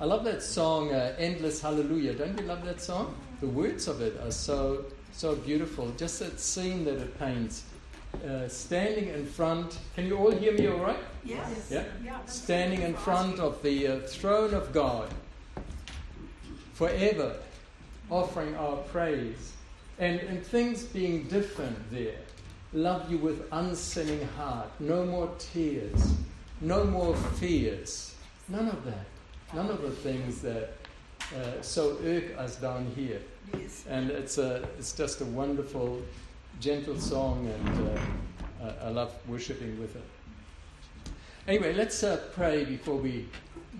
I love that song, uh, Endless Hallelujah. Don't you love that song? The words of it are so, so beautiful. Just that scene that it paints. Uh, standing in front, can you all hear me all right? Yes. Yeah? Standing in front of the uh, throne of God, forever, offering our praise. And, and things being different there. Love you with unsinning heart. No more tears. No more fears. None of that. None of the things that uh, so irk us down here. Yes. And it's, a, it's just a wonderful, gentle song, and uh, I, I love worshiping with it. Anyway, let's uh, pray before we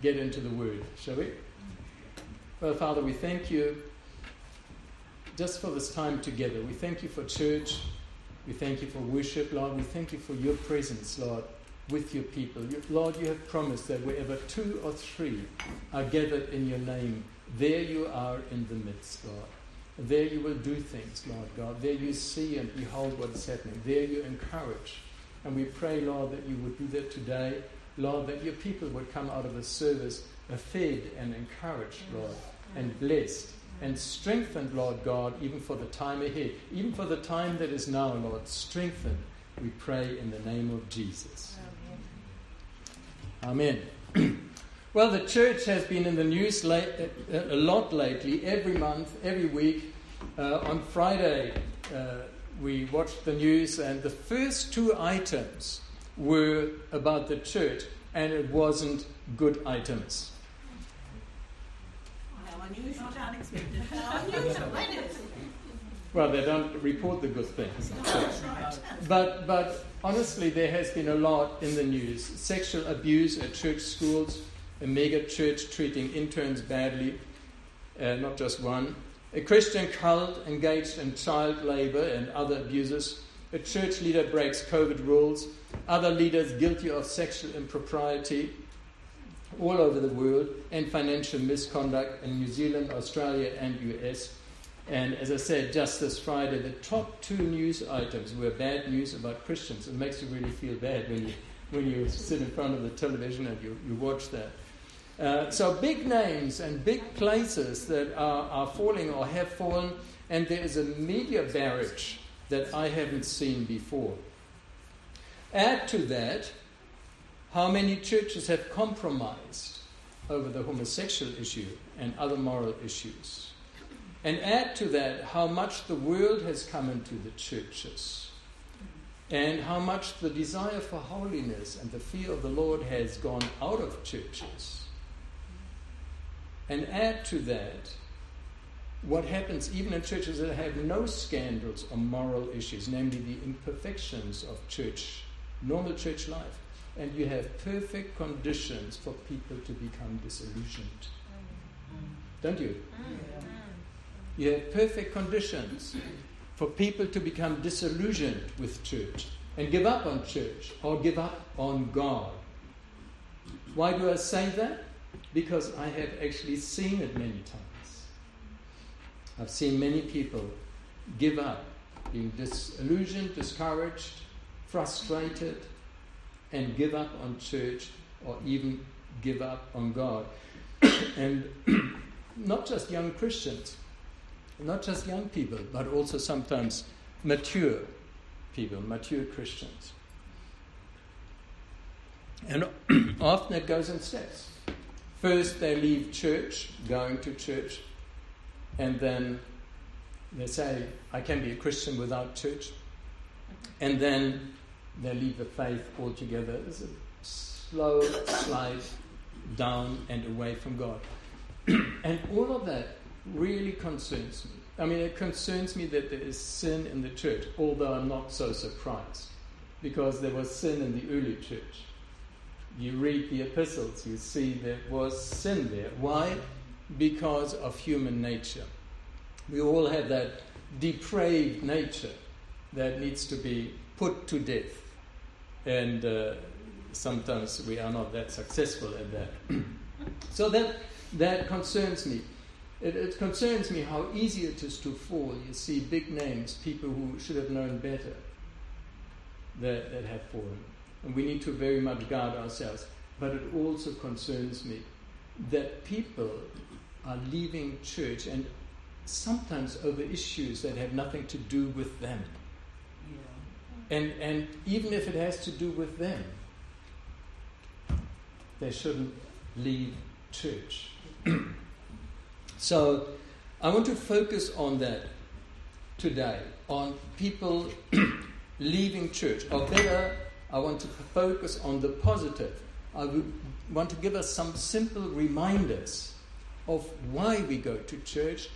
get into the word, shall we? Well, Father, we thank you just for this time together. We thank you for church. We thank you for worship, Lord. We thank you for your presence, Lord, with your people. Lord, you have promised that wherever two or three are gathered in your name, there you are in the midst, Lord. There you will do things, Lord God. There you see and behold what is happening. There you encourage. And we pray, Lord, that you would do that today. Lord, that your people would come out of the service fed and encouraged, Lord, and blessed and strengthened, Lord God, even for the time ahead, even for the time that is now, Lord. Strengthen, we pray in the name of Jesus. Amen. well, the church has been in the news late, a lot lately, every month, every week. Uh, on Friday, uh, we watched the news, and the first two items were about the church, and it wasn't good items. How unusual, unexpected. How unusual that is. Well, they don't report the good things. But, but honestly, there has been a lot in the news. Sexual abuse at church schools, a mega church treating interns badly, uh, not just one, a Christian cult engaged in child labor and other abuses, a church leader breaks COVID rules, other leaders guilty of sexual impropriety all over the world, and financial misconduct in New Zealand, Australia, and US. And as I said just this Friday, the top two news items were bad news about Christians. It makes you really feel bad when you, when you sit in front of the television and you, you watch that. Uh, so, big names and big places that are, are falling or have fallen, and there is a media barrage that I haven't seen before. Add to that how many churches have compromised over the homosexual issue and other moral issues. And add to that how much the world has come into the churches and how much the desire for holiness and the fear of the Lord has gone out of churches. And add to that what happens even in churches that have no scandals or moral issues, namely the imperfections of church, normal church life. And you have perfect conditions for people to become disillusioned. Don't you? Mm. You have perfect conditions for people to become disillusioned with church and give up on church or give up on God. Why do I say that? Because I have actually seen it many times. I've seen many people give up, being disillusioned, discouraged, frustrated, and give up on church or even give up on God. and not just young Christians, not just young people, but also sometimes mature people, mature Christians. And often it goes in steps. First, they leave church, going to church, and then they say, I can be a Christian without church. And then they leave the faith altogether. It's a slow slide down and away from God. and all of that really concerns me. I mean, it concerns me that there is sin in the church, although I'm not so surprised, because there was sin in the early church. You read the epistles, you see there was sin there. Why? Because of human nature. We all have that depraved nature that needs to be put to death. And uh, sometimes we are not that successful at that. so that, that concerns me. It, it, concerns me how easy it is to fall. You see big names, people who should have known better, that, that have fallen. And we need to very much guard ourselves. But it also concerns me that people are leaving church and sometimes over issues that have nothing to do with them. And, and even if it has to do with them, they shouldn't leave church. So I want to focus on that today, on people leaving church. Or better, I want to focus on the positive. I want to give us some simple reminders of why we go to church,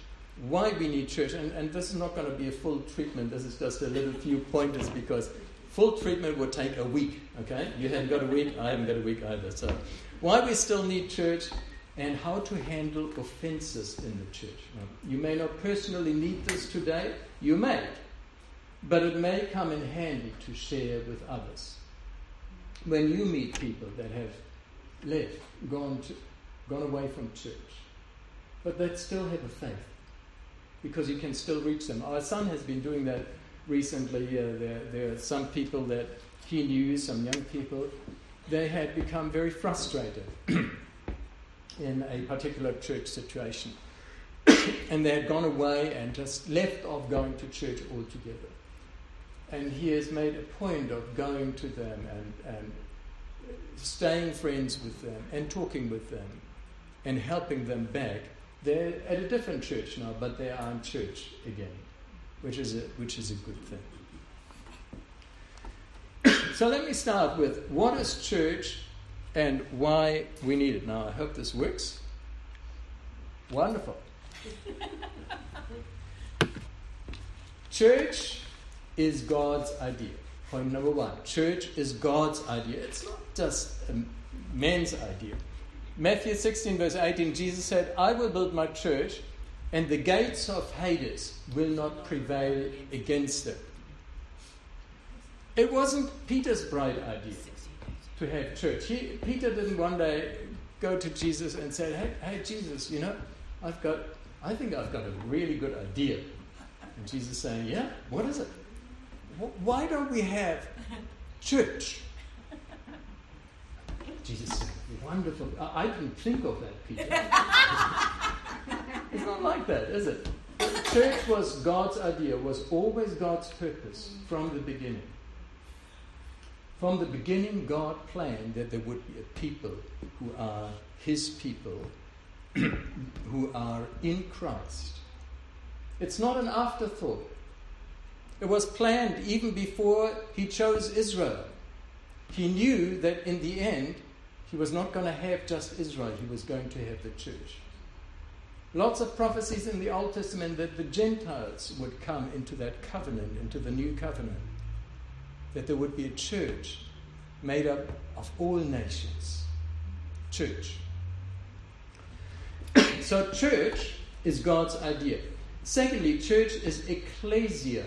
why we need church. And, and this is not going to be a full treatment, this is just a little few pointers because full treatment would take a week, okay? You haven't got a week, I haven't got a week either. So, why we still need church and how to handle offenses in the church. Now, you may not personally need this today, you may, but it may come in handy to share with others. When you meet people that have left, gone, to, gone away from church, but that still have a faith, because you can still reach them. Our son has been doing that recently. Uh, there, there are some people that he knew, some young people, they had become very frustrated in a particular church situation. and they had gone away and just left off going to church altogether. And he has made a point of going to them and, and staying friends with them and talking with them and helping them back. They're at a different church now, but they are in church again, which is a, which is a good thing. so let me start with what is church and why we need it. Now, I hope this works. Wonderful. Church is God's idea. Point number one church is God's idea. It's not just man's idea. Matthew 16, verse 18, Jesus said, I will build my church, and the gates of Hades will not prevail against it. It wasn't Peter's bright idea to have church. He, Peter didn't one day go to Jesus and say, hey, hey, Jesus, you know, I've got, I think I've got a really good idea. And Jesus saying, yeah, what is it? Why don't we have church? Jesus said, wonderful. I didn't think of that, Peter. it's not like that, is it? Church was God's idea, was always God's purpose from the beginning. From the beginning, God planned that there would be a people who are His people, who are in Christ. It's not an afterthought. It was planned even before He chose Israel. He knew that in the end, He was not going to have just Israel, He was going to have the church. Lots of prophecies in the Old Testament that the Gentiles would come into that covenant, into the new covenant that there would be a church made up of all nations. Church. so, church is God's idea. Secondly, church is ecclesia.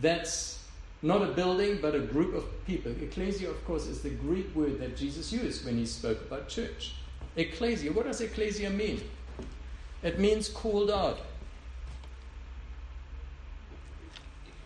That's not a building, but a group of people. Ecclesia, of course, is the Greek word that Jesus used when he spoke about church. Ecclesia. What does ecclesia mean? It means called out.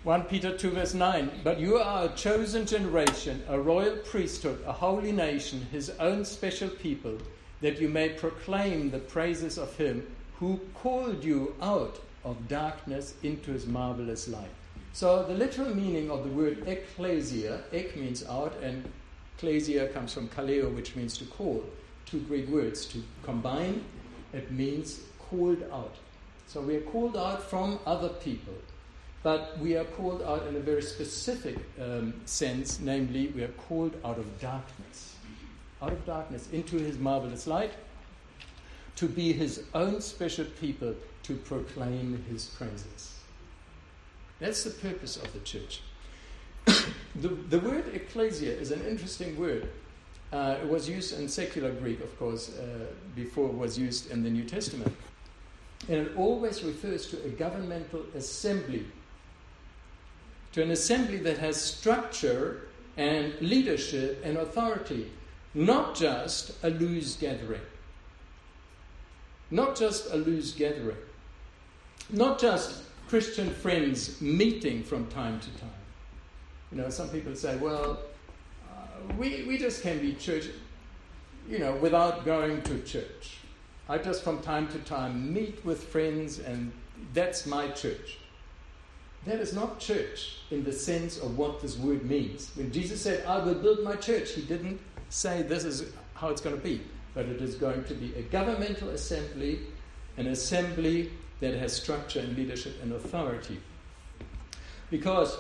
1 Peter 2, verse 9. But you are a chosen generation, a royal priesthood, a holy nation, his own special people, that you may proclaim the praises of him who called you out of darkness into his marvelous light. So, the literal meaning of the word ecclesia, ek means out, and ecclesia comes from kaleo, which means to call. Two Greek words. To combine, it means called out. So, we are called out from other people. But we are called out in a very specific um, sense, namely, we are called out of darkness, out of darkness into his marvelous light, to be his own special people, to proclaim his praises. That's the purpose of the church. the, the word ecclesia is an interesting word. Uh, it was used in secular Greek, of course, uh, before it was used in the New Testament. And it always refers to a governmental assembly to an assembly that has structure and leadership and authority, not just a loose gathering. Not just a loose gathering. Not just Christian friends meeting from time to time. You know, some people say, well, uh, we, we just can be church, you know, without going to church. I just from time to time meet with friends, and that's my church. That is not church in the sense of what this word means. When Jesus said, I will build my church, he didn't say this is how it's going to be, but it is going to be a governmental assembly, an assembly that has structure and leadership and authority. Because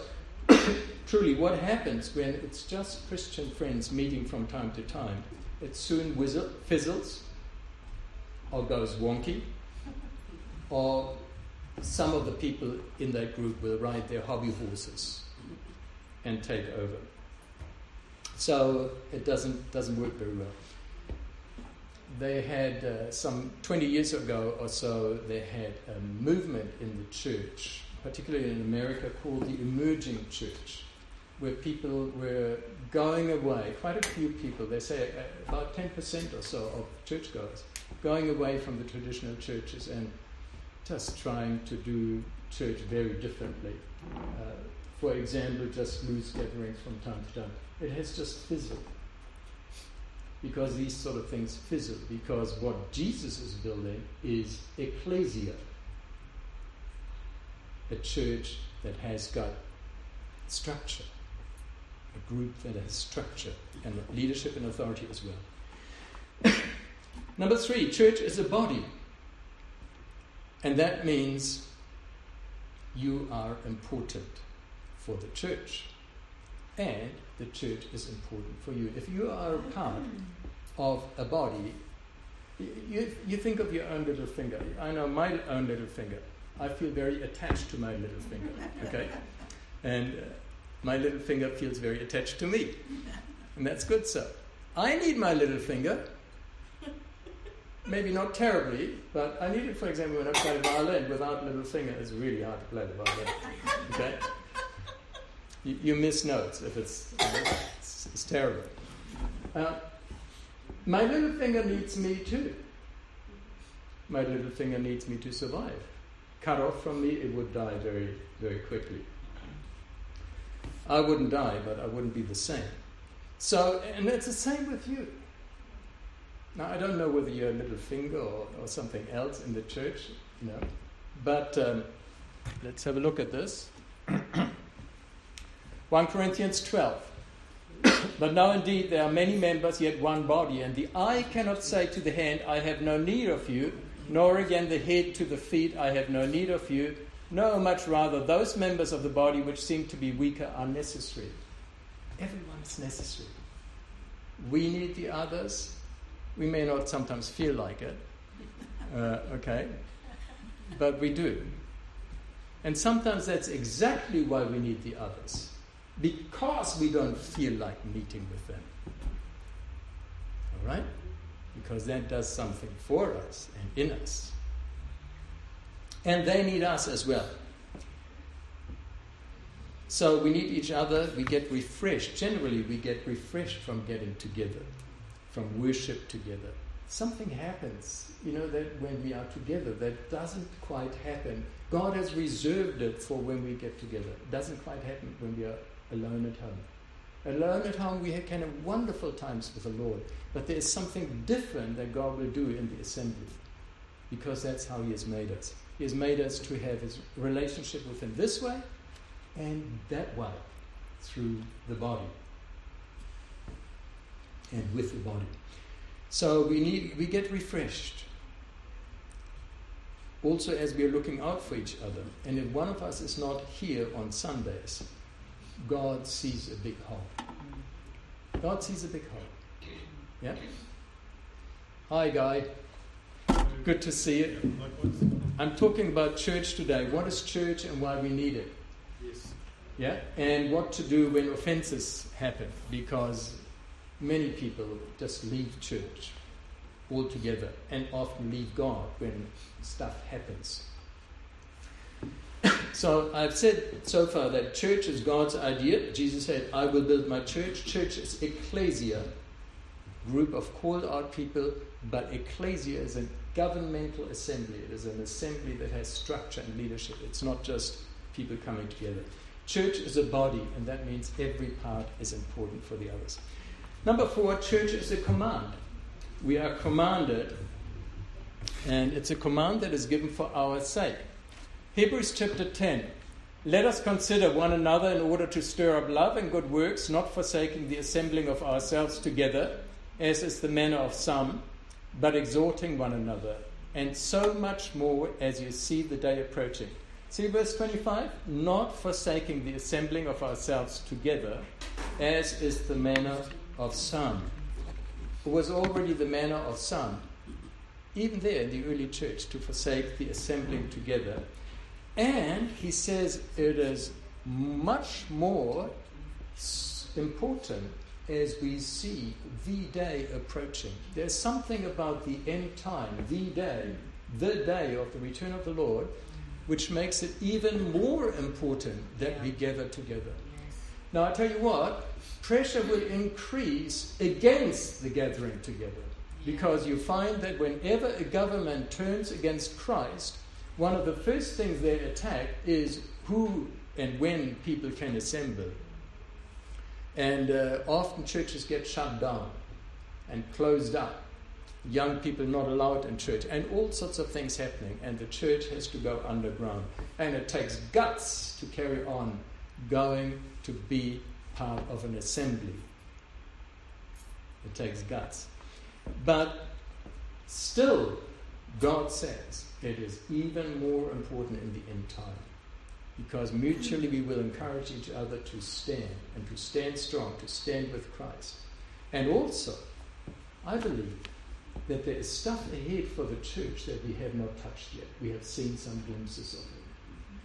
truly, what happens when it's just Christian friends meeting from time to time, it soon whizzle, fizzles or goes wonky, or some of the people in that group will ride their hobby horses and take over. So it doesn't, doesn't work very well. They had uh, some 20 years ago or so, they had a movement in the church, particularly in America, called the emerging church, where people were going away, quite a few people, they say uh, about 10% or so of churchgoers, going away from the traditional churches and just trying to do church very differently. Uh, for example, just loose gatherings from time to time. It has just fizzled. Because these sort of things fizzle. Because what Jesus is building is ecclesia, a church that has got structure, a group that has structure and leadership and authority as well. Number three, church is a body. And that means you are important for the church. And the church is important for you. If you are a part of a body, you, you think of your own little finger. I know my own little finger. I feel very attached to my little finger, okay? And uh, my little finger feels very attached to me. And that's good so. I need my little finger maybe not terribly, but I need it, for example, when I play the violin without little finger, it's really hard to play the violin. Okay? You, you miss notes if it's, it's, it's terrible. Uh, my little finger needs me too. My little finger needs me to survive. Cut off from me, it would die very, very quickly. I wouldn't die, but I wouldn't be the same. So, and it's the same with you. Now, I don't know whether you're a little finger or, or something else in the church, you know, but um, let's have a look at this. 1 Corinthians 12. but now indeed there are many members, yet one body, and the eye cannot say to the hand, I have no need of you, nor again the head to the feet, I have no need of you. No, much rather, those members of the body which seem to be weaker are necessary. Everyone is necessary. We need the others, we may not sometimes feel like it, uh, okay, but we do. And sometimes that's exactly why we need the others, because we don't feel like meeting with them. All right? Because that does something for us and in us. And they need us as well. So we need each other, we get refreshed. Generally, we get refreshed from getting together from worship together. Something happens, you know, that when we are together, that doesn't quite happen. God has reserved it for when we get together. It doesn't quite happen when we are alone at home. Alone at home, we can have wonderful times with the Lord, but there is something different that God will do in the assembly because that's how He has made us. He has made us to have His relationship with Him this way and that way through the body and with the body. So we need we get refreshed. Also as we are looking out for each other. And if one of us is not here on Sundays, God sees a big hole. God sees a big hole. Yeah? Hi guy. Good to see you. I'm talking about church today. What is church and why we need it? Yes. Yeah? And what to do when offenses happen because many people just leave church altogether and often leave God when stuff happens. so I've said so far that church is God's idea. Jesus said, I will build my church. Church is ecclesia, group of called out people, but ecclesia is a governmental assembly. It is an assembly that has structure and leadership. It's not just people coming together. Church is a body, and that means every part is important for the others. Number four, church is a command. We are commanded And it's a command that is given for our sake. Hebrews chapter 10. Let us consider one another in order to stir up love and good works, not forsaking the assembling of ourselves together, as is the manner of some, but exhorting one another, and so much more as you see the day approaching. See verse 25? Not forsaking the assembling of ourselves together, as is the manner of some. It was already the manner of some, even there in the early church, to forsake the assembling together. And he says it is much more important as we see the day approaching. There's something about the end time, the day, the day of the return of the Lord, which makes it even more important that we gather together. Now, I tell you what, pressure will increase against the gathering together because you find that whenever a government turns against Christ, one of the first things they attack is who and when people can assemble. And uh, often churches get shut down and closed up. Young people not allowed in church, and all sorts of things happening. And the church has to go underground. And it takes guts to carry on going to be part of an assembly. It takes guts. But still, God says it is even more important in the end time. Because mutually we will encourage each other to stand and to stand strong, to stand with Christ. And also, I believe that there is stuff ahead for the church that we have not touched yet. We have seen some glimpses of it.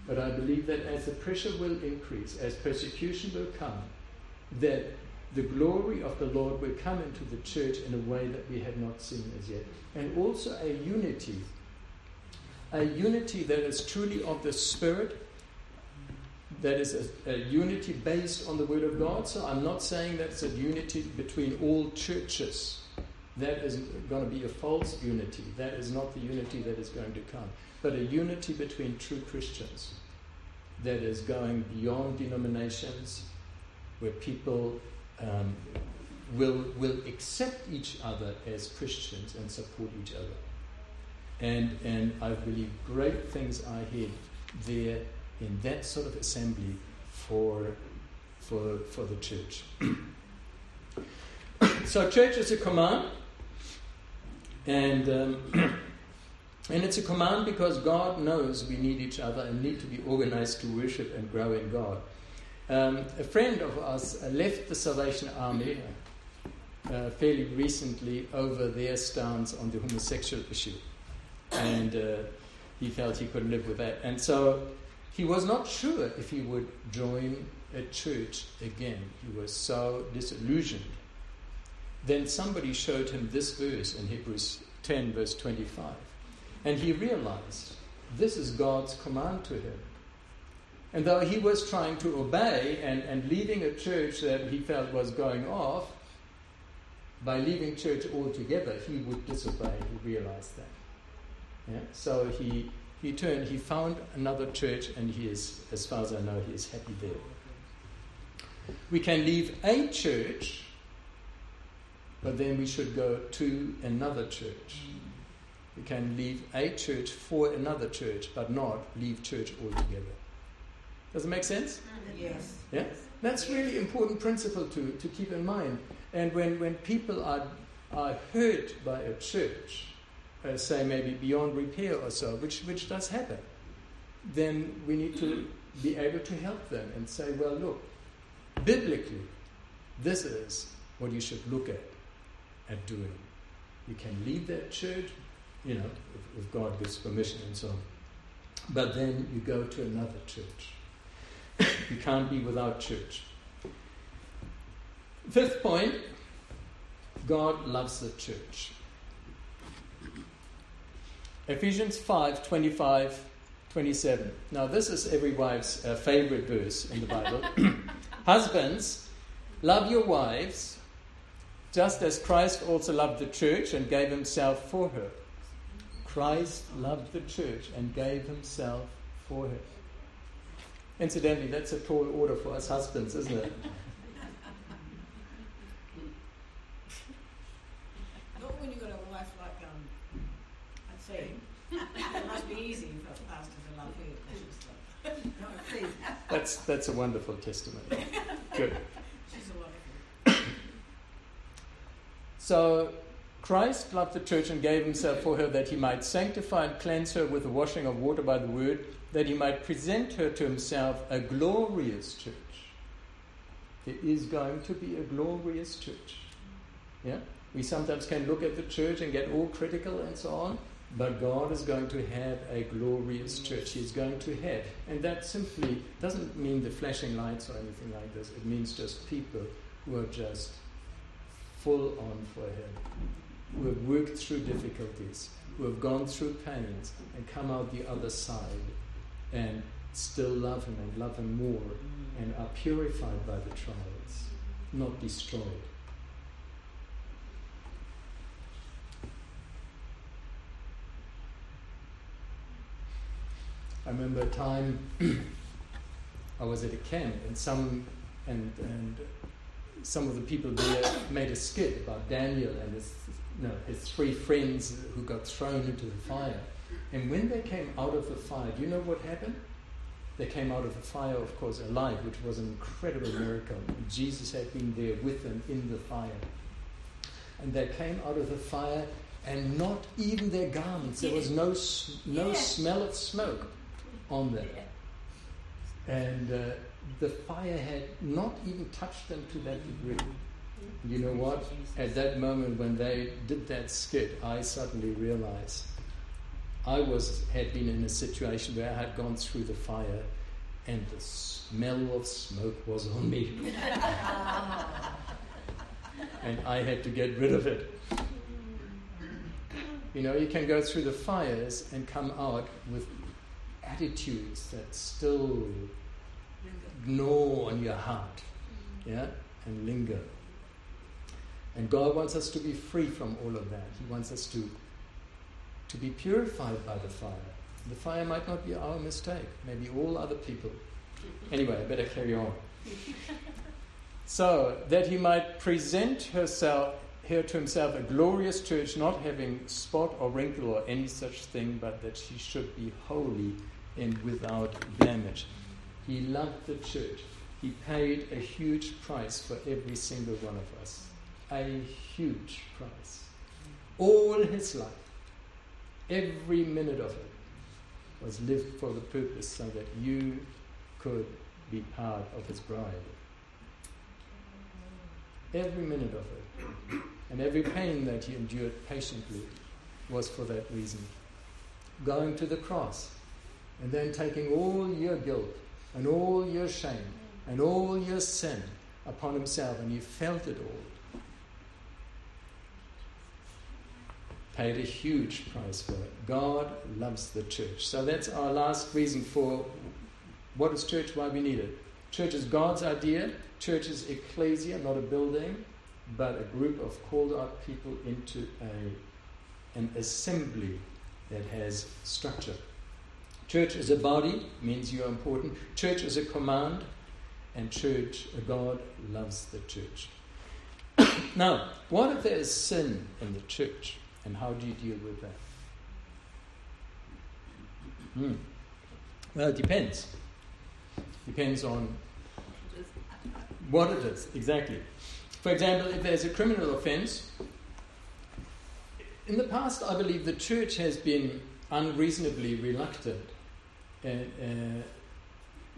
But I believe that as the pressure will increase, as persecution will come, that the glory of the Lord will come into the church in a way that we have not seen as yet. And also a unity, a unity that is truly of the Spirit, that is a, a unity based on the Word of God. So I'm not saying that's a unity between all churches. That is going to be a false unity. That is not the unity that is going to come. But a unity between true Christians that is going beyond denominations, where people um, will, will accept each other as Christians and support each other. And, and I believe great things are ahead there in that sort of assembly for, for, for the church. so, church is a command, and, um, and it's a command because God knows we need each other and need to be organized to worship and grow in God. Um, a friend of ours left the Salvation Army uh, fairly recently over their stance on the homosexual issue. And uh, he felt he couldn't live with that. And so he was not sure if he would join a church again. He was so disillusioned. Then somebody showed him this verse in Hebrews 10, verse 25. And he realized this is God's command to him. And though he was trying to obey and, and leaving a church that he felt was going off, by leaving church altogether, he would disobey. He realized that. Yeah? So he, he turned, he found another church, and he is, as far as I know, he is happy there. We can leave a church, but then we should go to another church. We can leave a church for another church, but not leave church altogether. Does it make sense? Yes. Yeah? That's really important principle to, to keep in mind. And when, when people are, are hurt by a church, uh, say maybe beyond repair or so, which, which does happen, then we need to be able to help them and say, well, look, biblically, this is what you should look at at doing. You can leave that church, you know, if, if God gives permission and so on. But then you go to another church. you can't be without church. Fifth point God loves the church. Ephesians 5 25, 27. Now, this is every wife's uh, favorite verse in the Bible. Husbands, love your wives, just as Christ also loved the church and gave himself for her. Christ loved the church and gave himself for her. Incidentally, that's a tall order for us husbands, isn't it? Not when you've got a wife like, um, I'd say it must be easy for a pastor to love her. No, please. That's, that's a wonderful testimony. Good. She's a wonderful. So Christ loved the church and gave himself for her that he might sanctify and cleanse her with the washing of water by the word, that he might present her to himself a glorious church. There is going to be a glorious church. Yeah? We sometimes can look at the church and get all critical and so on, but God is going to have a glorious church. He's going to have. And that simply doesn't mean the flashing lights or anything like this. It means just people who are just full on for Him, who have worked through difficulties, who have gone through pains and come out the other side and still love Him and love Him more and are purified by the trials, not destroyed. I remember a time I was at a camp and some and and some of the people there made a skit about Daniel and his no, his three friends who got thrown into the fire. And when they came out of the fire, do you know what happened? They came out of the fire, of course, alive, which was an incredible miracle. Jesus had been there with them in the fire. And they came out of the fire, and not even their garments. There was no, no smell of smoke on them. And uh, the fire had not even touched them to that degree. You know what? At that moment when they did that skit, I suddenly realized I was had been in a situation where I had gone through the fire and the smell of smoke was on me. and I had to get rid of it. You know, you can go through the fires and come out with attitudes that still gnaw on your heart, yeah, and linger. And God wants us to be free from all of that. He wants us to, to be purified by the fire. The fire might not be our mistake, maybe all other people. Anyway, I better carry on. so, that he might present herself, here to himself a glorious church, not having spot or wrinkle or any such thing, but that she should be holy and without blemish. He loved the church. He paid a huge price for every single one of us. A huge price. All his life, every minute of it, was lived for the purpose so that you could be part of his bride. Every minute of it. And every pain that he endured patiently was for that reason. Going to the cross and then taking all your guilt and all your shame and all your sin upon himself, and he felt it all. Paid a huge price for it. God loves the church. So that's our last reason for what is church, why we need it. Church is God's idea. Church is ecclesia, not a building, but a group of called out people into a, an assembly that has structure. Church is a body, means you are important. Church is a command, and church, God loves the church. now, what if there is sin in the church, and how do you deal with that? Hmm. Well, it depends. Depends on what it is, exactly. For example, if there's a criminal offense, in the past, I believe the church has been unreasonably reluctant uh, uh,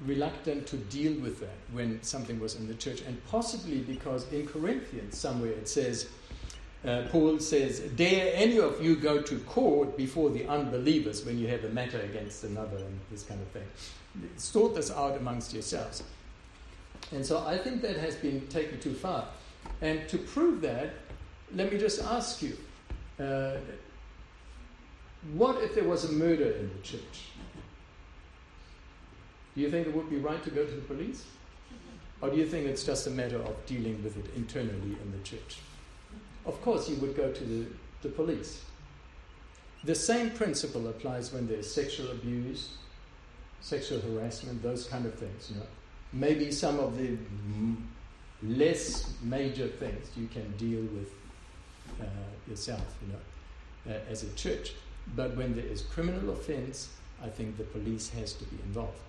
reluctant to deal with that when something was in the church, and possibly because in Corinthians somewhere it says, uh, Paul says, Dare any of you go to court before the unbelievers when you have a matter against another and this kind of thing? Sort this out amongst yourselves. And so I think that has been taken too far. And to prove that, let me just ask you uh, what if there was a murder in the church? Do you think it would be right to go to the police? Or do you think it's just a matter of dealing with it internally in the church? Of course, you would go to the, the police. The same principle applies when there's sexual abuse, sexual harassment, those kind of things. You know, maybe some of the less major things you can deal with uh, yourself. You know, uh, as a church. But when there is criminal offense, I think the police has to be involved.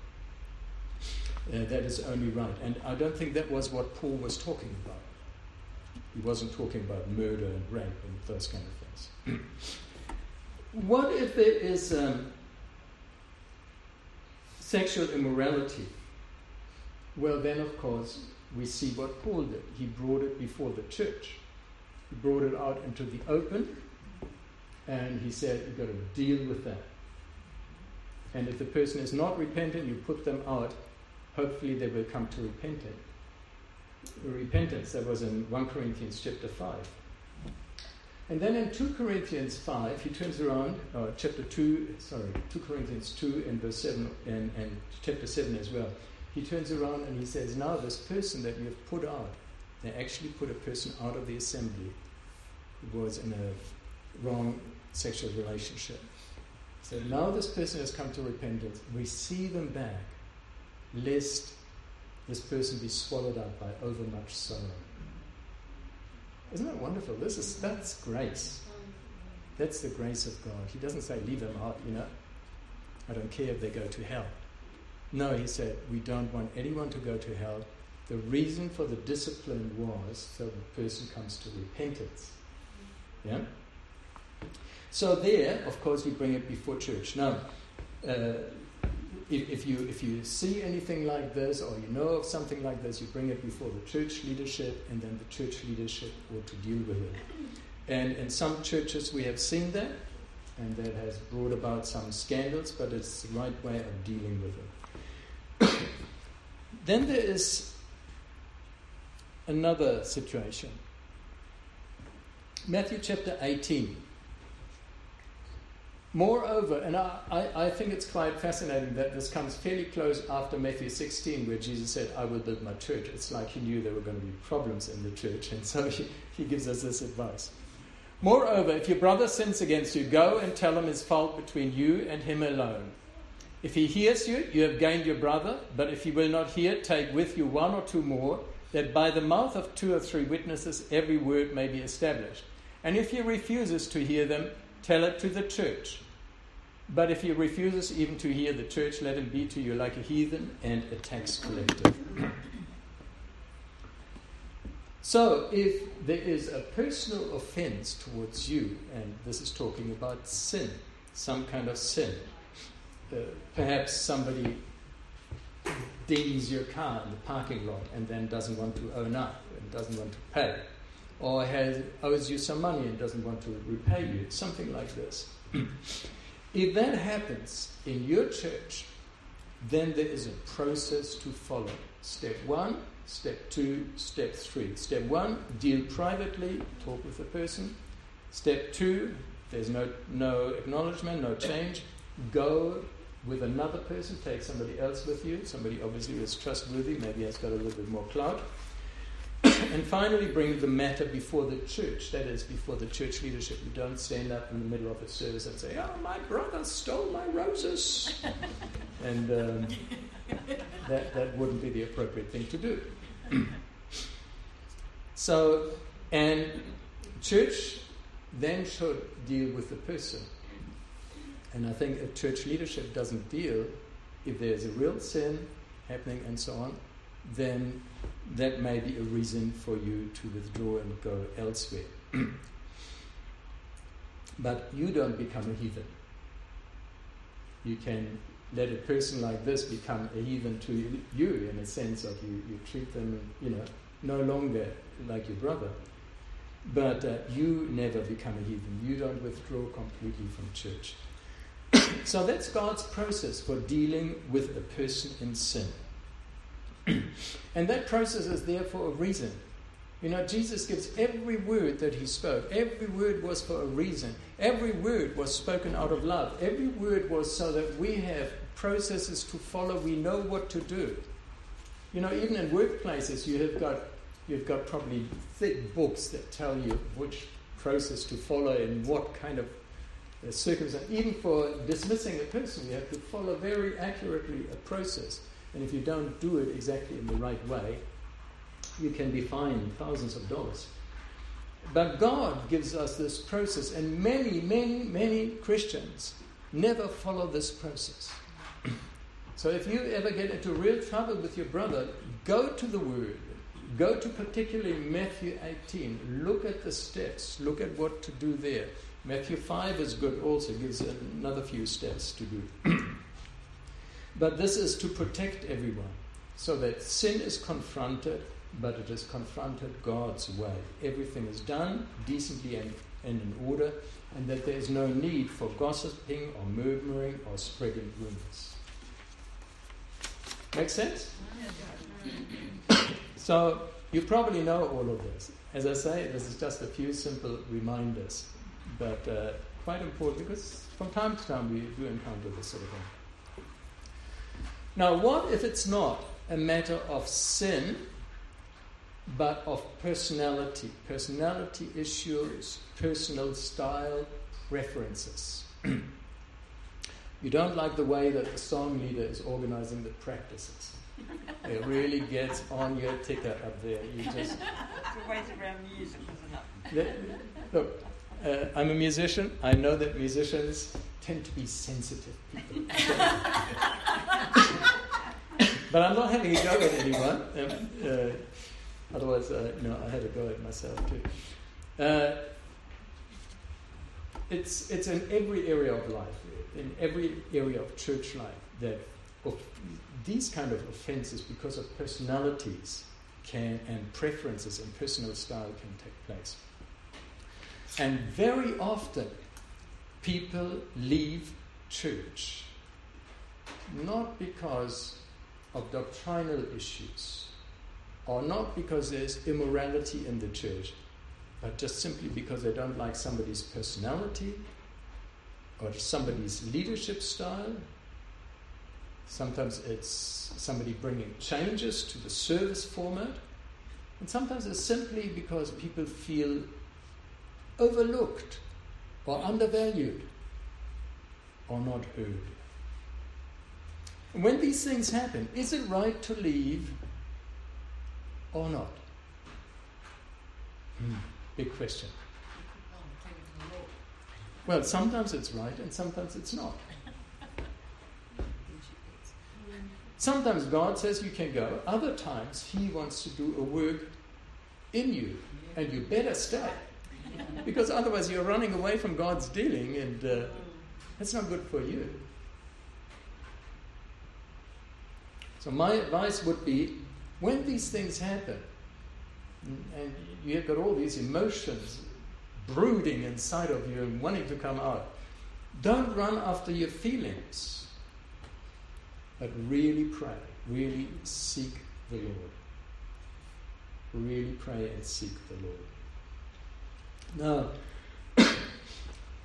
Uh, that is only right. And I don't think that was what Paul was talking about. He wasn't talking about murder and rape and those kind of things. what if there is um, sexual immorality? Well, then, of course, we see what Paul did. He brought it before the church, he brought it out into the open, and he said, You've got to deal with that. And if the person is not repentant, you put them out. Hopefully, they will come to repentance. Repentance. That was in 1 Corinthians chapter 5. And then in 2 Corinthians 5, he turns around, uh, chapter 2, sorry, 2 Corinthians 2 and verse 7 and, and chapter 7 as well. He turns around and he says, Now this person that you have put out, they actually put a person out of the assembly who was in a wrong sexual relationship. So now this person has come to repentance, receive them back, lest this person be swallowed up by overmuch sorrow. Isn't that wonderful? This is that's grace. That's the grace of God. He doesn't say leave them out, you know. I don't care if they go to hell. No, he said, we don't want anyone to go to hell. The reason for the discipline was so the person comes to repentance. Yeah? So there, of course, we bring it before church. Now, uh, if, if, you, if you see anything like this or you know of something like this, you bring it before the church leadership, and then the church leadership ought to deal with it. And in some churches, we have seen that, and that has brought about some scandals, but it's the right way of dealing with it. then there is another situation. Matthew chapter 18. Moreover, and I, I, I, think it's quite fascinating that this comes fairly close after Matthew 16, where Jesus said, I will build my church. It's like he knew there were going to be problems in the church, and so he, he gives us this advice. Moreover, if your brother sins against you, go and tell him his fault between you and him alone. If he hears you, you have gained your brother, but if he will not hear, take with you one or two more, that by the mouth of two or three witnesses every word may be established. And if he refuses to hear them, tell it to the church. But if he refuses even to hear the church, let him be to you like a heathen and a tax collector. so, if there is a personal offense towards you, and this is talking about sin, some kind of sin, uh, perhaps somebody dings your car in the parking lot and then doesn't want to own up and doesn't want to pay or has, owes you some money and doesn't want to repay you, something like this. if that happens in your church, then there is a process to follow. Step one, step two, step three. Step one, deal privately, talk with the person. Step two, there's no, no acknowledgement, no change. Go with another person, take somebody else with you, somebody obviously is trustworthy, maybe has got a little bit more clout. And finally, bring the matter before the church, that is, before the church leadership. You don't stand up in the middle of a service and say, Oh, my brother stole my roses. and um, that, that wouldn't be the appropriate thing to do. so, and church then should deal with the person. And I think if church leadership doesn't deal if there's a real sin happening and so on, then that may be a reason for you to withdraw and go elsewhere. but you don't become a heathen. You can let a person like this become a heathen to you in a sense of you, you treat them, you know, no longer like your brother. But uh, you never become a heathen. You don't withdraw completely from church. so that's God's process for dealing with a person in sin. and that process is there for a reason. You know, Jesus gives every word that he spoke. Every word was for a reason. Every word was spoken out of love. Every word was so that we have processes to follow. We know what to do. You know, even in workplaces, you have got you've got probably thick books that tell you which process to follow and what kind of uh, circumstance. Even for dismissing a person, you have to follow very accurately a process. And if you don't do it exactly in the right way, you can be fined thousands of dollars. But God gives us this process, and many, many, many Christians never follow this process. so if you ever get into real trouble with your brother, go to the Word. Go to particularly Matthew 18. Look at the steps. Look at what to do there. Matthew 5 is good also, gives another few steps to do. but this is to protect everyone so that sin is confronted but it is confronted God's way. Everything is done decently and, and in order, and that there is no need for gossiping or murmuring or spreading rumors. Make sense? so, you probably know all of this. As I say, this is just a few simple reminders, but uh, quite important because from time to time we do encounter this sort of thing. Now, what if it's not a matter of sin but of personality, personality issues, personal style, preferences. you don't like the way that the song leader is organizing the practices. It really gets on your ticker up there. You just around music, isn't it? Look, uh, I'm a musician. I know that musicians tend to be sensitive people. but I'm not having a go at anyone. Um, uh, Otherwise, uh, you know, I had a go at myself too. Uh, it's, it's in every area of life, in every area of church life, that of these kind of offenses, because of personalities can, and preferences and personal style, can take place. And very often, people leave church not because of doctrinal issues or not because there's immorality in the church, but just simply because they don't like somebody's personality or somebody's leadership style. Sometimes it's somebody bringing changes to the service format. And sometimes it's simply because people feel overlooked or undervalued or not heard. And when these things happen, is it right to leave or not? Hmm. Big question. Well, sometimes it's right and sometimes it's not. Sometimes God says you can go, other times He wants to do a work in you, and you better stay. Because otherwise you're running away from God's dealing, and uh, that's not good for you. So, my advice would be when these things happen, and you've got all these emotions brooding inside of you and wanting to come out, don't run after your feelings, but really pray, really seek the Lord. Really pray and seek the Lord. Now,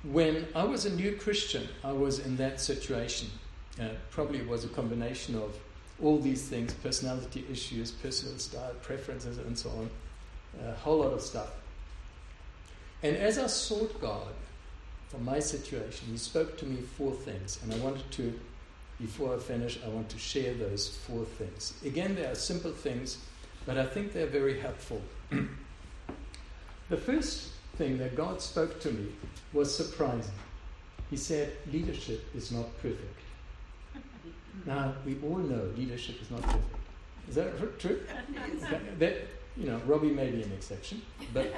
when I was a new Christian, I was in that situation. Uh, probably it was a combination of all these things personality issues, personal style, preferences, and so on. A whole lot of stuff. And as I sought God for my situation, He spoke to me four things. And I wanted to, before I finish, I want to share those four things. Again, they are simple things, but I think they're very helpful. the first thing that God spoke to me was surprising. He said, Leadership is not perfect. Now, we all know leadership is not perfect. Is that true? Okay. That, you know, Robbie may be an exception, but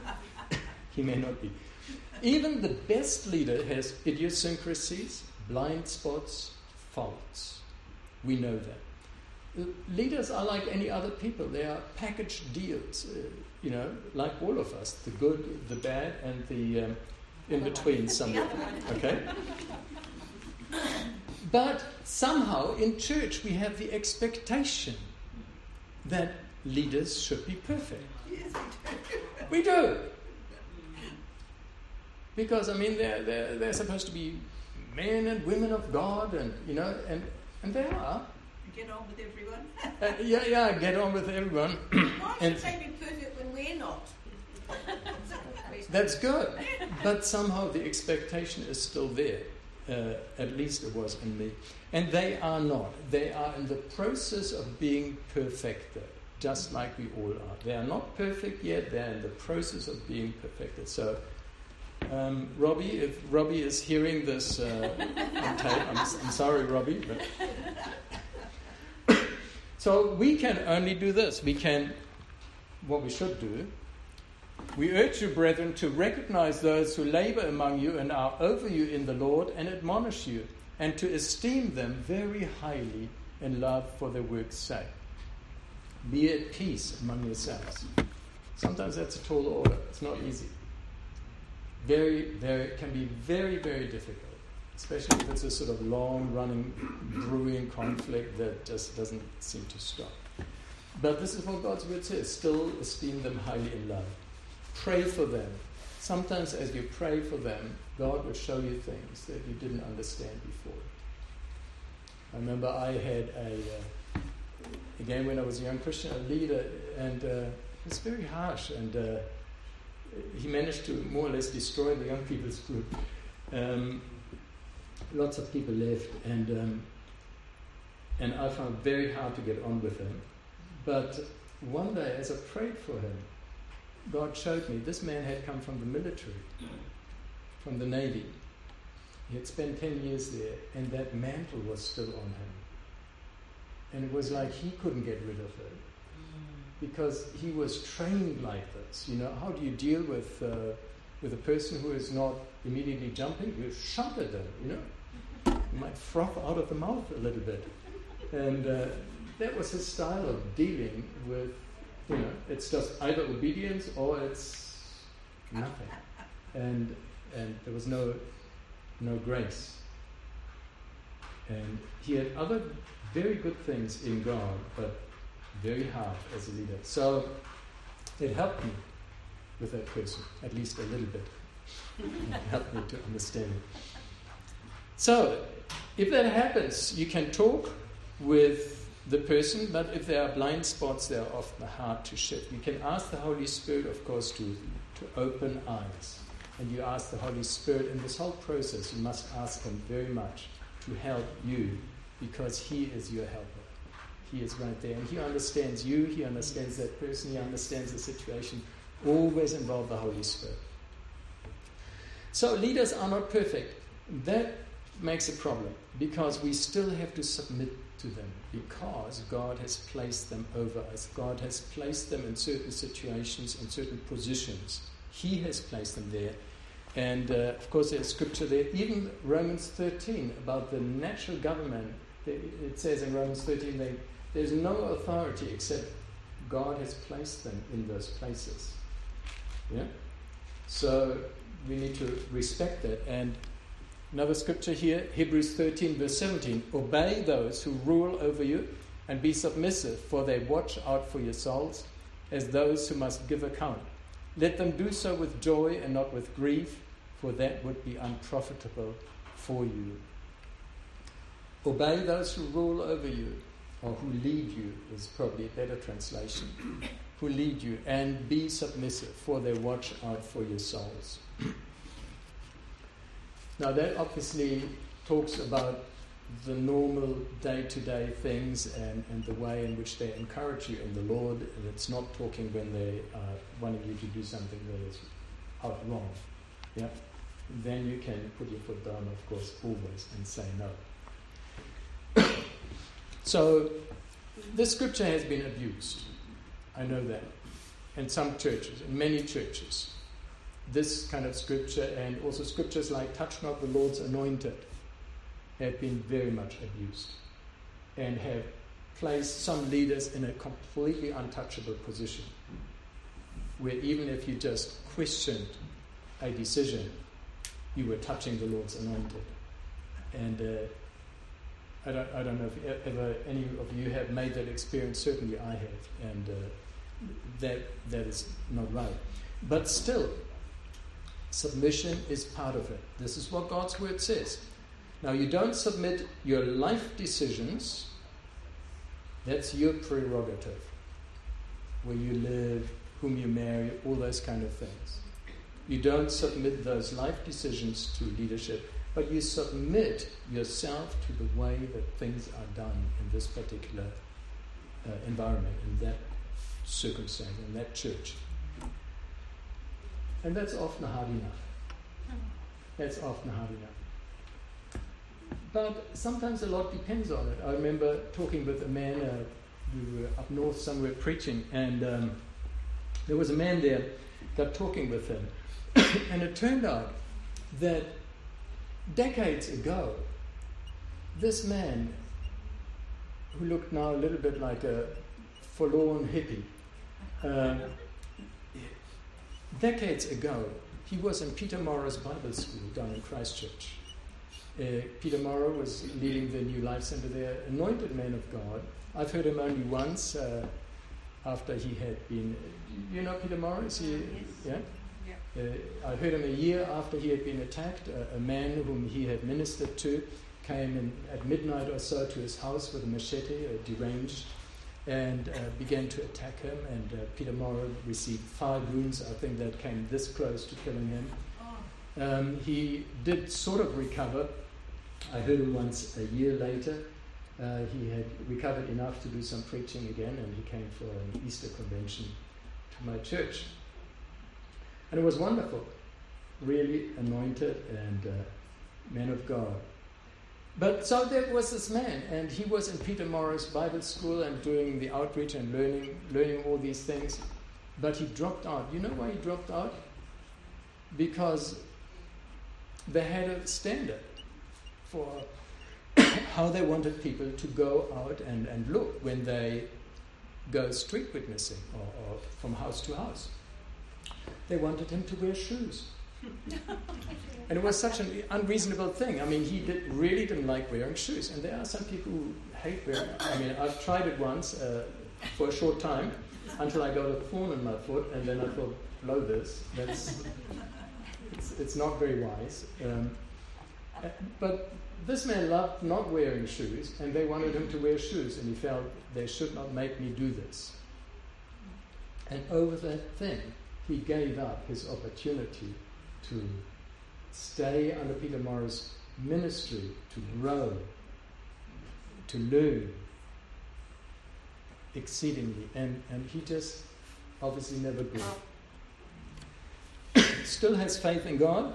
he may not be. Even the best leader has idiosyncrasies, blind spots, faults. We know that. Leaders are like any other people. They are packaged deals, uh, you know, like all of us the good, the bad, and the um, in between somewhere. Okay? But somehow in church we have the expectation that leaders should be perfect. Yes, we do. Because, I mean, they're, they're, they're supposed to be men and women of God, and, you know, and, and they are. Get on with everyone. uh, yeah, yeah, get on with everyone. Why should they be perfect when we're not? That's good. But somehow the expectation is still there. Uh, at least it was in me. And they are not. They are in the process of being perfected just like we all are. They are not perfect yet, they're in the process of being perfected. So, um, Robbie, if Robbie is hearing this uh, tape, I'm, I'm sorry, Robbie, but. so, we can only do this. We can, what we should do, we urge you, brethren, to recognize those who labor among you and are over you in the Lord and admonish you, and to esteem them very highly in love for their work's sake. Be at peace among yourselves. Sometimes that's a tall order. It's not easy. Very, very, can be very, very difficult, especially if it's a sort of long running, brewing conflict that just doesn't seem to stop. But this is what God's word says still esteem them highly in love. Pray for them. Sometimes, as you pray for them, God will show you things that you didn't understand before. I remember I had a, uh, again, when I was a young Christian, a leader, and uh, it's very harsh, and uh, he managed to more or less destroy the young people's group. Um, lots of people left, and um, and I found very hard to get on with him. But one day, as I prayed for him, God showed me this man had come from the military, from the Navy. He had spent 10 years there, and that mantle was still on him. And it was like he couldn't get rid of it because he was trained like this. You know, how do you deal with, uh, with a person who is not immediately jumping? You shout at them, you know. Might froth out of the mouth a little bit. And uh, that was his style of dealing with you know, it's just either obedience or it's nothing. And and there was no no grace. And he had other very good things in God, but very hard as a leader. So it helped me with that person, at least a little bit. it helped me to understand it. So if that happens, you can talk with the person, but if there are blind spots, they are often hard to shift. You can ask the Holy Spirit, of course, to, to open eyes. And you ask the Holy Spirit in this whole process, you must ask Him very much to help you because He is your helper. He is right there. And He understands you, He understands that person, He understands the situation. Always involve the Holy Spirit. So, leaders are not perfect. That makes a problem because we still have to submit to them because God has placed them over us. God has placed them in certain situations, in certain positions. He has placed them there. And uh, of course, there's scripture there. Even Romans 13 about the natural government, it says in Romans 13 that there's no authority except God has placed them in those places. Yeah? So we need to respect that. And Another scripture here, Hebrews 13, verse 17. Obey those who rule over you and be submissive, for they watch out for your souls as those who must give account. Let them do so with joy and not with grief, for that would be unprofitable for you. Obey those who rule over you, or who lead you, is probably a better translation. who lead you, and be submissive, for they watch out for your souls. Now, that obviously talks about the normal day to day things and, and the way in which they encourage you in the Lord. And it's not talking when they are wanting you to do something that is out wrong. Yeah? Then you can put your foot down, of course, always, and say no. so, this scripture has been abused. I know that. In some churches, in many churches this kind of scripture and also scriptures like touch not the Lord's anointed have been very much abused and have placed some leaders in a completely untouchable position where even if you just questioned a decision, you were touching the Lord's anointed. And uh, I, don't, I don't know if ever any of you have made that experience. Certainly I have. And uh, that, that is not right. But still, Submission is part of it. This is what God's word says. Now, you don't submit your life decisions, that's your prerogative. Where you live, whom you marry, all those kind of things. You don't submit those life decisions to leadership, but you submit yourself to the way that things are done in this particular uh, environment, in that circumstance, in that church. And that's often hard enough. That's often hard enough. But sometimes a lot depends on it. I remember talking with a man, uh, we were up north somewhere preaching, and um, there was a man there, got talking with him. and it turned out that decades ago, this man, who looked now a little bit like a forlorn hippie, uh, decades ago, he was in Peter Morrow's Bible School down in Christchurch. Uh, Peter Morrow was leading the New Life Center there, anointed man of God. I've heard him only once uh, after he had been. You know Peter Morrow? Is he? Yes. Yeah. Uh, I heard him a year after he had been attacked. a man whom he had ministered to came in at midnight or so to his house with a machete, a deranged and uh, began to attack him. And uh, Peter Morrow received five wounds, I think, that came this close to killing him. Um, he did sort of recover. I heard him once a year later. Uh, he had recovered enough to do some preaching again, and he came for an Easter convention to my church. And it was wonderful, really anointed and uh, man of God. But so there was this man, and he was in Peter Morrow's Bible School and doing the outreach and learning, learning all these things. But he dropped out. You know why he dropped out? Because they had a standard for how they wanted people to go out and, and look when they go street witnessing or, or from house to house. They wanted him to wear shoes. and it was such an unreasonable thing. I mean, he did, really didn't like wearing shoes. And there are some people who hate wearing I mean, I've tried it once uh, for a short time until I got a thorn in my foot, and then I thought, blow this. That's, it's, it's not very wise. Um, uh, but this man loved not wearing shoes, and they wanted him to wear shoes, and he felt they should not make me do this. And over that thing, he gave up his opportunity to stay under Peter Morrow's ministry, to grow, to learn exceedingly. And, and he just obviously never grew. Still has faith in God,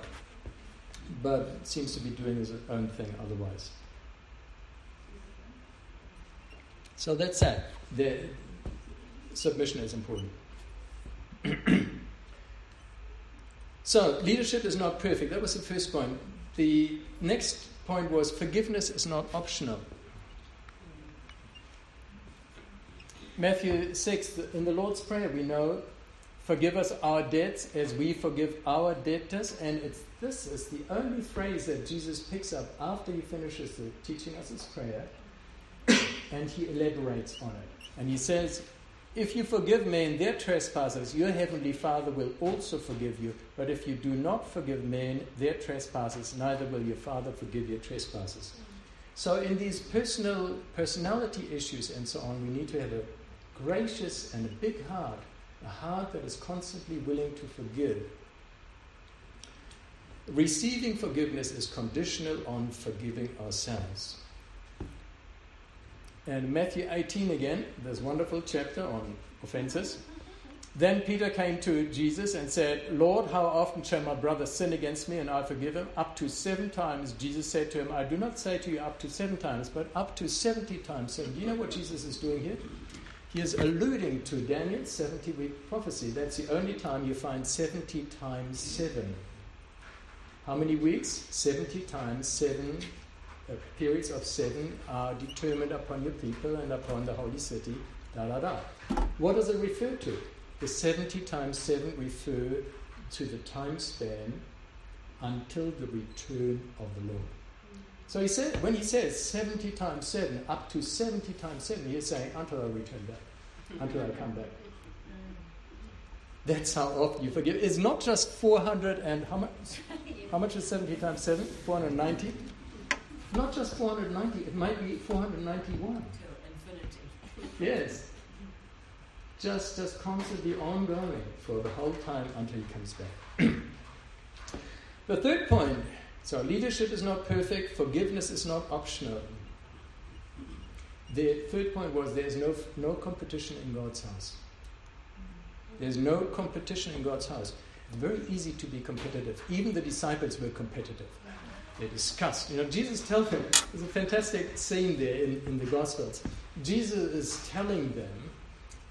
but seems to be doing his own thing otherwise. So that's that. The submission is important. So, leadership is not perfect. That was the first point. The next point was forgiveness is not optional. Matthew 6, in the Lord's Prayer, we know, forgive us our debts as we forgive our debtors. And this is the only phrase that Jesus picks up after he finishes the, teaching us his prayer, and he elaborates on it. And he says, if you forgive men their trespasses, your heavenly Father will also forgive you. But if you do not forgive men their trespasses, neither will your Father forgive your trespasses. So, in these personal personality issues and so on, we need to have a gracious and a big heart, a heart that is constantly willing to forgive. Receiving forgiveness is conditional on forgiving ourselves. And Matthew 18 again, this wonderful chapter on offenses. Then Peter came to Jesus and said, Lord, how often shall my brother sin against me and I forgive him? Up to seven times. Jesus said to him, I do not say to you up to seven times, but up to 70 times seven. Do you know what Jesus is doing here? He is alluding to Daniel's 70 week prophecy. That's the only time you find 70 times seven. How many weeks? 70 times seven periods of seven are determined upon your people and upon the holy city, da da da. What does it refer to? The 70 times 7 refer to the time span until the return of the Lord. So he said, when he says 70 times 7, up to 70 times 7, he's saying, until I return back, until I come back. That's how often you forgive. It's not just 400 and how much? How much is 70 times 7? 490? Not just 490, it might be 491. Yes. Just, just constantly ongoing for the whole time until he comes back. the third point so leadership is not perfect, forgiveness is not optional. The third point was there is no, no competition in God's house. There's no competition in God's house. It's very easy to be competitive. Even the disciples were competitive. They discussed. You know, Jesus tells them, there's a fantastic scene there in, in the Gospels. Jesus is telling them,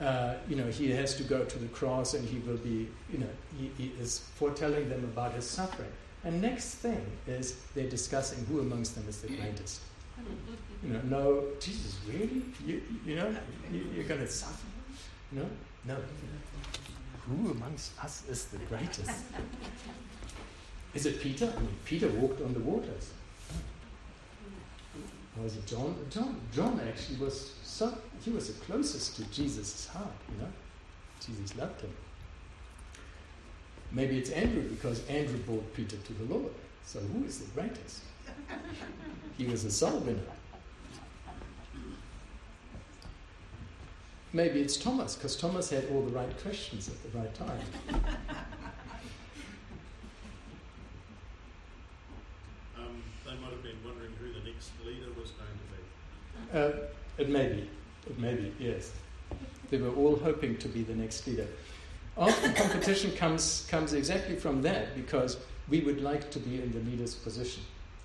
uh, you know, he has to go to the cross and he will be, you know, he, he is foretelling them about his suffering. And next thing is they're discussing who amongst them is the greatest. You know, no, Jesus, really? You, you know, you, you're going to suffer? No, no. Who amongst us is the greatest? Is it Peter? I mean, Peter walked on the waters. Or was it John? John, John actually was so, he was the closest to Jesus' heart, you know. Jesus loved him. Maybe it's Andrew because Andrew brought Peter to the Lord. So who is the greatest? He was a soul winner. Maybe it's Thomas because Thomas had all the right questions at the right time. Um, they might have been wondering who the next leader was going to be. Uh, it may be. It may be, yes. They were all hoping to be the next leader. Often competition comes, comes exactly from that because we would like to be in the leader's position.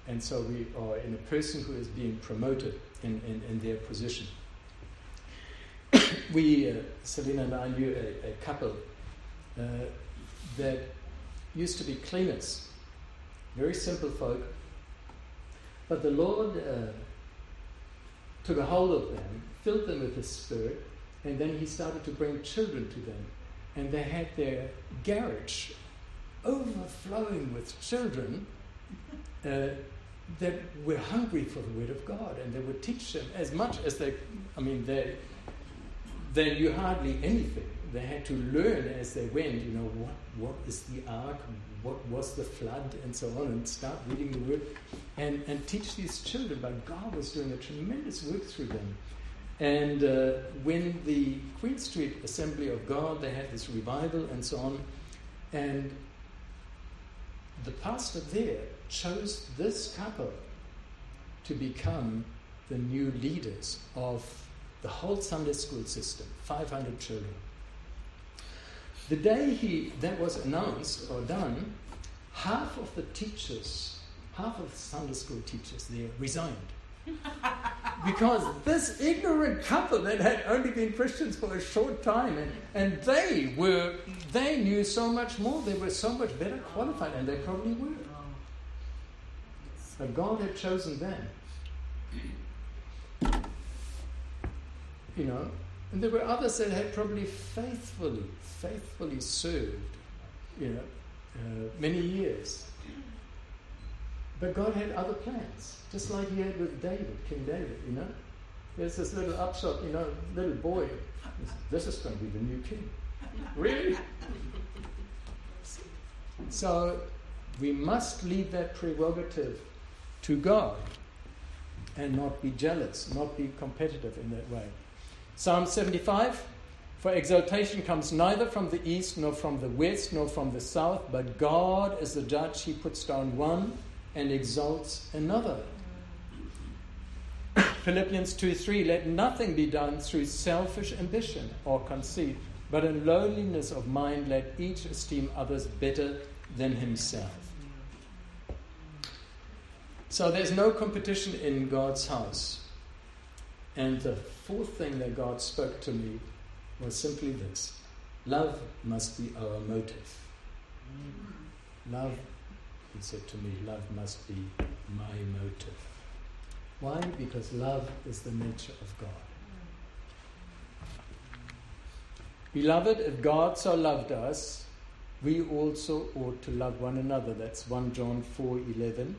And so we are in a person who is being promoted in, in, in their position. we, uh, and I knew a, a couple uh, that used to be cleaners, very simple folk. But the Lord uh, took a hold of them, filled them with His Spirit, and then He started to bring children to them. And they had their garage overflowing with children uh, that were hungry for the Word of God, and they would teach them as much as they, I mean, they, they knew hardly anything. They had to learn as they went, you know, what, what is the ark, what was the flood, and so on, and start reading the Word and, and teach these children. But God was doing a tremendous work through them. And uh, when the Queen Street Assembly of God, they had this revival and so on, and the pastor there chose this couple to become the new leaders of the whole Sunday school system, 500 children. The day he, that was announced or done, half of the teachers, half of the Sunday school teachers there resigned. because this ignorant couple that had only been Christians for a short time and, and they were they knew so much more, they were so much better qualified, and they probably were. But God had chosen them. You know, and there were others that had probably faithfully, faithfully served, you know, uh, many years. But God had other plans, just like He had with David, King David, you know. There's this little upshot, you know, little boy. This is going to be the new king. Really? So we must leave that prerogative to God and not be jealous, not be competitive in that way. Psalm 75 For exaltation comes neither from the east, nor from the west, nor from the south, but God is the judge. He puts down one and exalts another. Philippians 2 3 Let nothing be done through selfish ambition or conceit, but in lowliness of mind let each esteem others better than himself. So there's no competition in God's house. And the fourth thing that God spoke to me was simply this love must be our motive. Love, he said to me, love must be my motive. Why? Because love is the nature of God. Beloved, if God so loved us, we also ought to love one another. That's 1 John 4 11.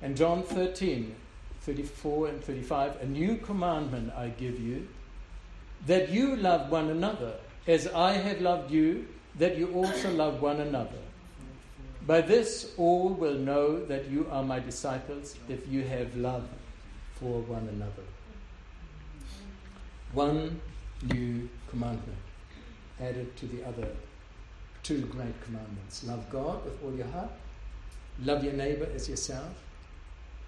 And John 13, 34 and 35, a new commandment I give you, that you love one another, as I have loved you, that you also love one another. By this all will know that you are my disciples if you have love for one another. One new commandment added to the other two great commandments love God with all your heart, love your neighbor as yourself,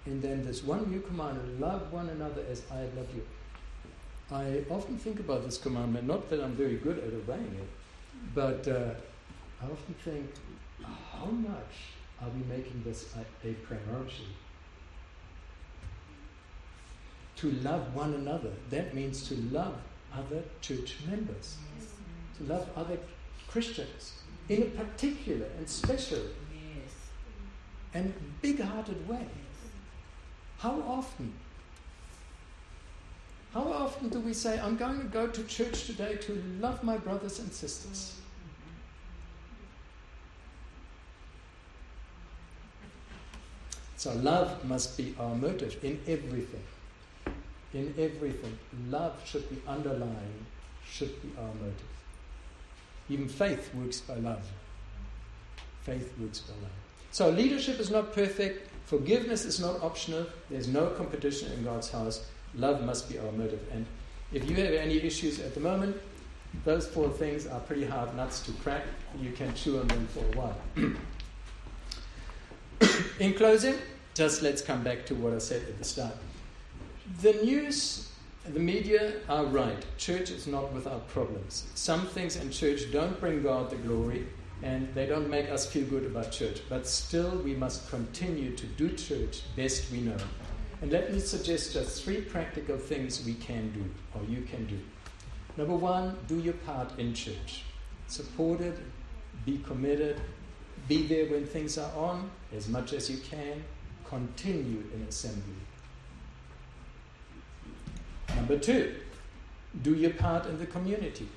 and then there's one new commandment love one another as I love you. I often think about this commandment, not that I'm very good at obeying it, But uh, I often think, how much are we making this a, a priority? To love one another, that means to love other church members, to love other Christians in a particular and special and big hearted way. How often? How often do we say, I'm going to go to church today to love my brothers and sisters? So, love must be our motive in everything. In everything. Love should be underlying, should be our motive. Even faith works by love. Faith works by love. So, leadership is not perfect. Forgiveness is not optional. There's no competition in God's house. Love must be our motive. And if you have any issues at the moment, those four things are pretty hard nuts to crack. You can chew on them for a while. in closing, just let's come back to what I said at the start. The news, the media are right. Church is not without problems. Some things in church don't bring God the glory, and they don't make us feel good about church. But still, we must continue to do church best we know. And let me suggest just three practical things we can do, or you can do. Number one, do your part in church. Support it, be committed, be there when things are on as much as you can, continue in assembly. Number two, do your part in the community.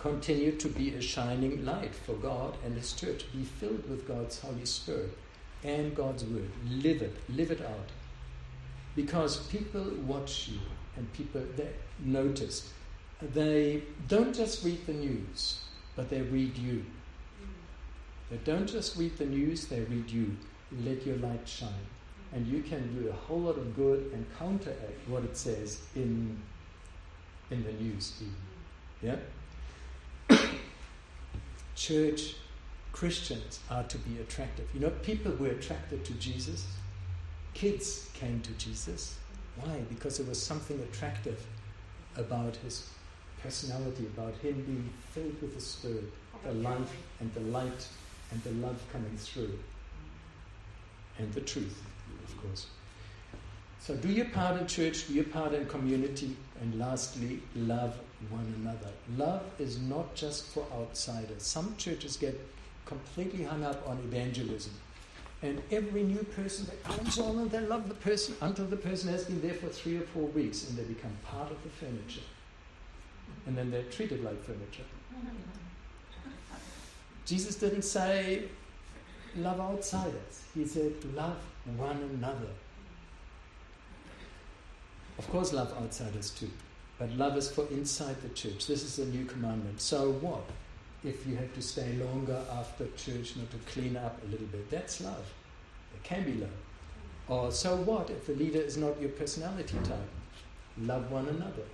Continue to be a shining light for God and His church. Be filled with God's Holy Spirit and God's Word. Live it, live it out. Because people watch you and people they notice. They don't just read the news, but they read you. They don't just read the news, they read you. Let your light shine. And you can do a whole lot of good and counteract what it says in, in the news, even. Yeah? Church Christians are to be attractive. You know, people were attracted to Jesus. Kids came to Jesus. Why? Because there was something attractive about his personality, about him being filled with the Spirit, the life and the light and the love coming through, and the truth, of course. So do your part in church, do your part in community, and lastly, love one another. Love is not just for outsiders. Some churches get completely hung up on evangelism. And every new person that comes on and they love the person until the person has been there for three or four weeks and they become part of the furniture. And then they're treated like furniture. Jesus didn't say, love outsiders. He said, love one another. Of course, love outsiders too. But love is for inside the church. This is a new commandment. So what? If you have to stay longer after church, not to clean up a little bit, that's love. It can be love. Or so what if the leader is not your personality type? Love one another.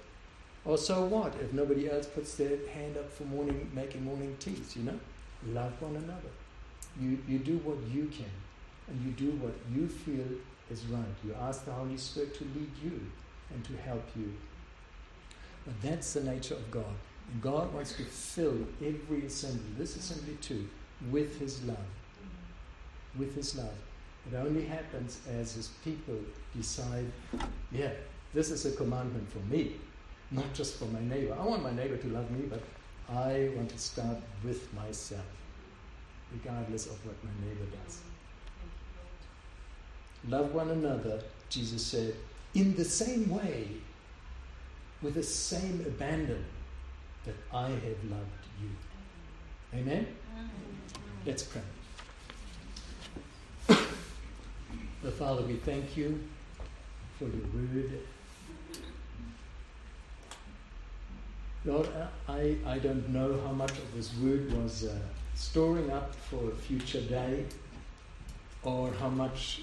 Or so what if nobody else puts their hand up for morning, making morning teas, you know? Love one another. You, you do what you can, and you do what you feel is right. You ask the Holy Spirit to lead you and to help you. But that's the nature of God. And God wants to fill every assembly, this assembly too, with His love. With His love. It only happens as His people decide, yeah, this is a commandment for me, not just for my neighbor. I want my neighbor to love me, but I want to start with myself, regardless of what my neighbor does. Love one another, Jesus said, in the same way, with the same abandon that I have loved you. Amen? Let's pray. the Father, we thank you for your word. Lord, I, I don't know how much of this word was uh, storing up for a future day or how much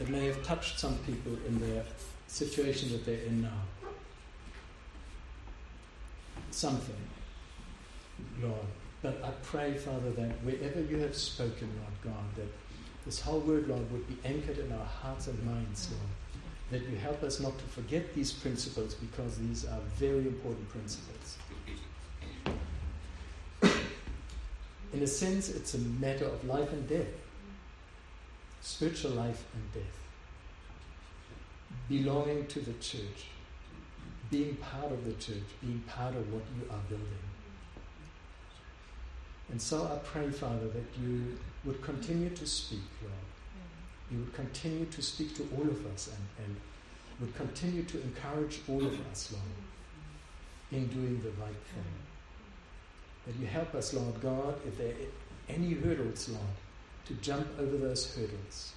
it may have touched some people in their situation that they're in now. Something, Lord. But I pray, Father, that wherever you have spoken, Lord God, that this whole word, Lord, would be anchored in our hearts and minds, Lord that you help us not to forget these principles because these are very important principles. In a sense, it's a matter of life and death, spiritual life and death. Belonging to the church, being part of the church, being part of what you are building. And so I pray, Father, that you would continue to speak, Lord. You would continue to speak to all of us and, and would continue to encourage all of us, Lord, in doing the right thing. That you help us, Lord God, if there are any hurdles, Lord, to jump over those hurdles,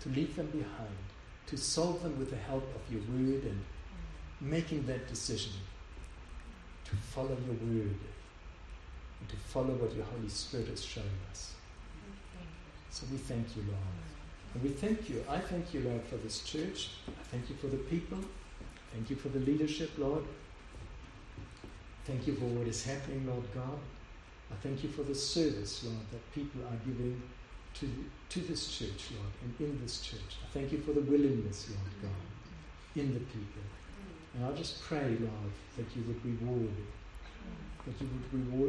to leave them behind, to solve them with the help of your word and making that decision to follow your word and to follow what your Holy Spirit has shown us. So we thank you, Lord. And we thank you. I thank you, Lord, for this church. I thank you for the people. Thank you for the leadership, Lord. Thank you for what is happening, Lord God. I thank you for the service, Lord, that people are giving to, to this church, Lord, and in this church. I thank you for the willingness, Lord God, in the people. And I just pray, Lord, that you would reward, that you would reward